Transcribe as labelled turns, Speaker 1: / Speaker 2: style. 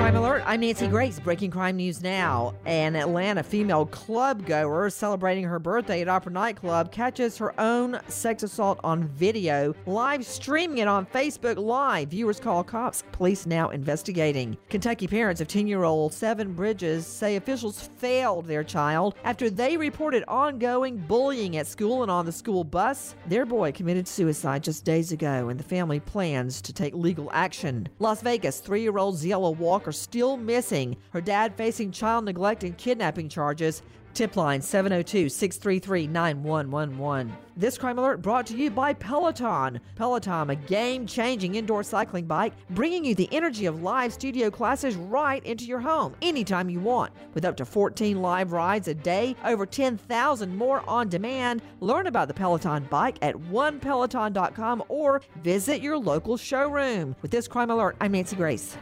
Speaker 1: Crime Alert. I'm Nancy Grace. Breaking crime news now. An Atlanta female club goer celebrating her birthday at Opera Nightclub catches her own sex assault on video, live streaming it on Facebook Live. Viewers call cops. Police now investigating. Kentucky parents of 10 year old Seven Bridges say officials failed their child after they reported ongoing bullying at school and on the school bus. Their boy committed suicide just days ago, and the family plans to take legal action. Las Vegas, three year old Ziella Walker still missing. Her dad facing child neglect and kidnapping charges. Tip line 702 633 9111. This crime alert brought to you by Peloton. Peloton, a game changing indoor cycling bike, bringing you the energy of live studio classes right into your home anytime you want. With up to 14 live rides a day, over 10,000 more on demand. Learn about the Peloton bike at onepeloton.com or visit your local showroom. With this crime alert, I'm Nancy Grace.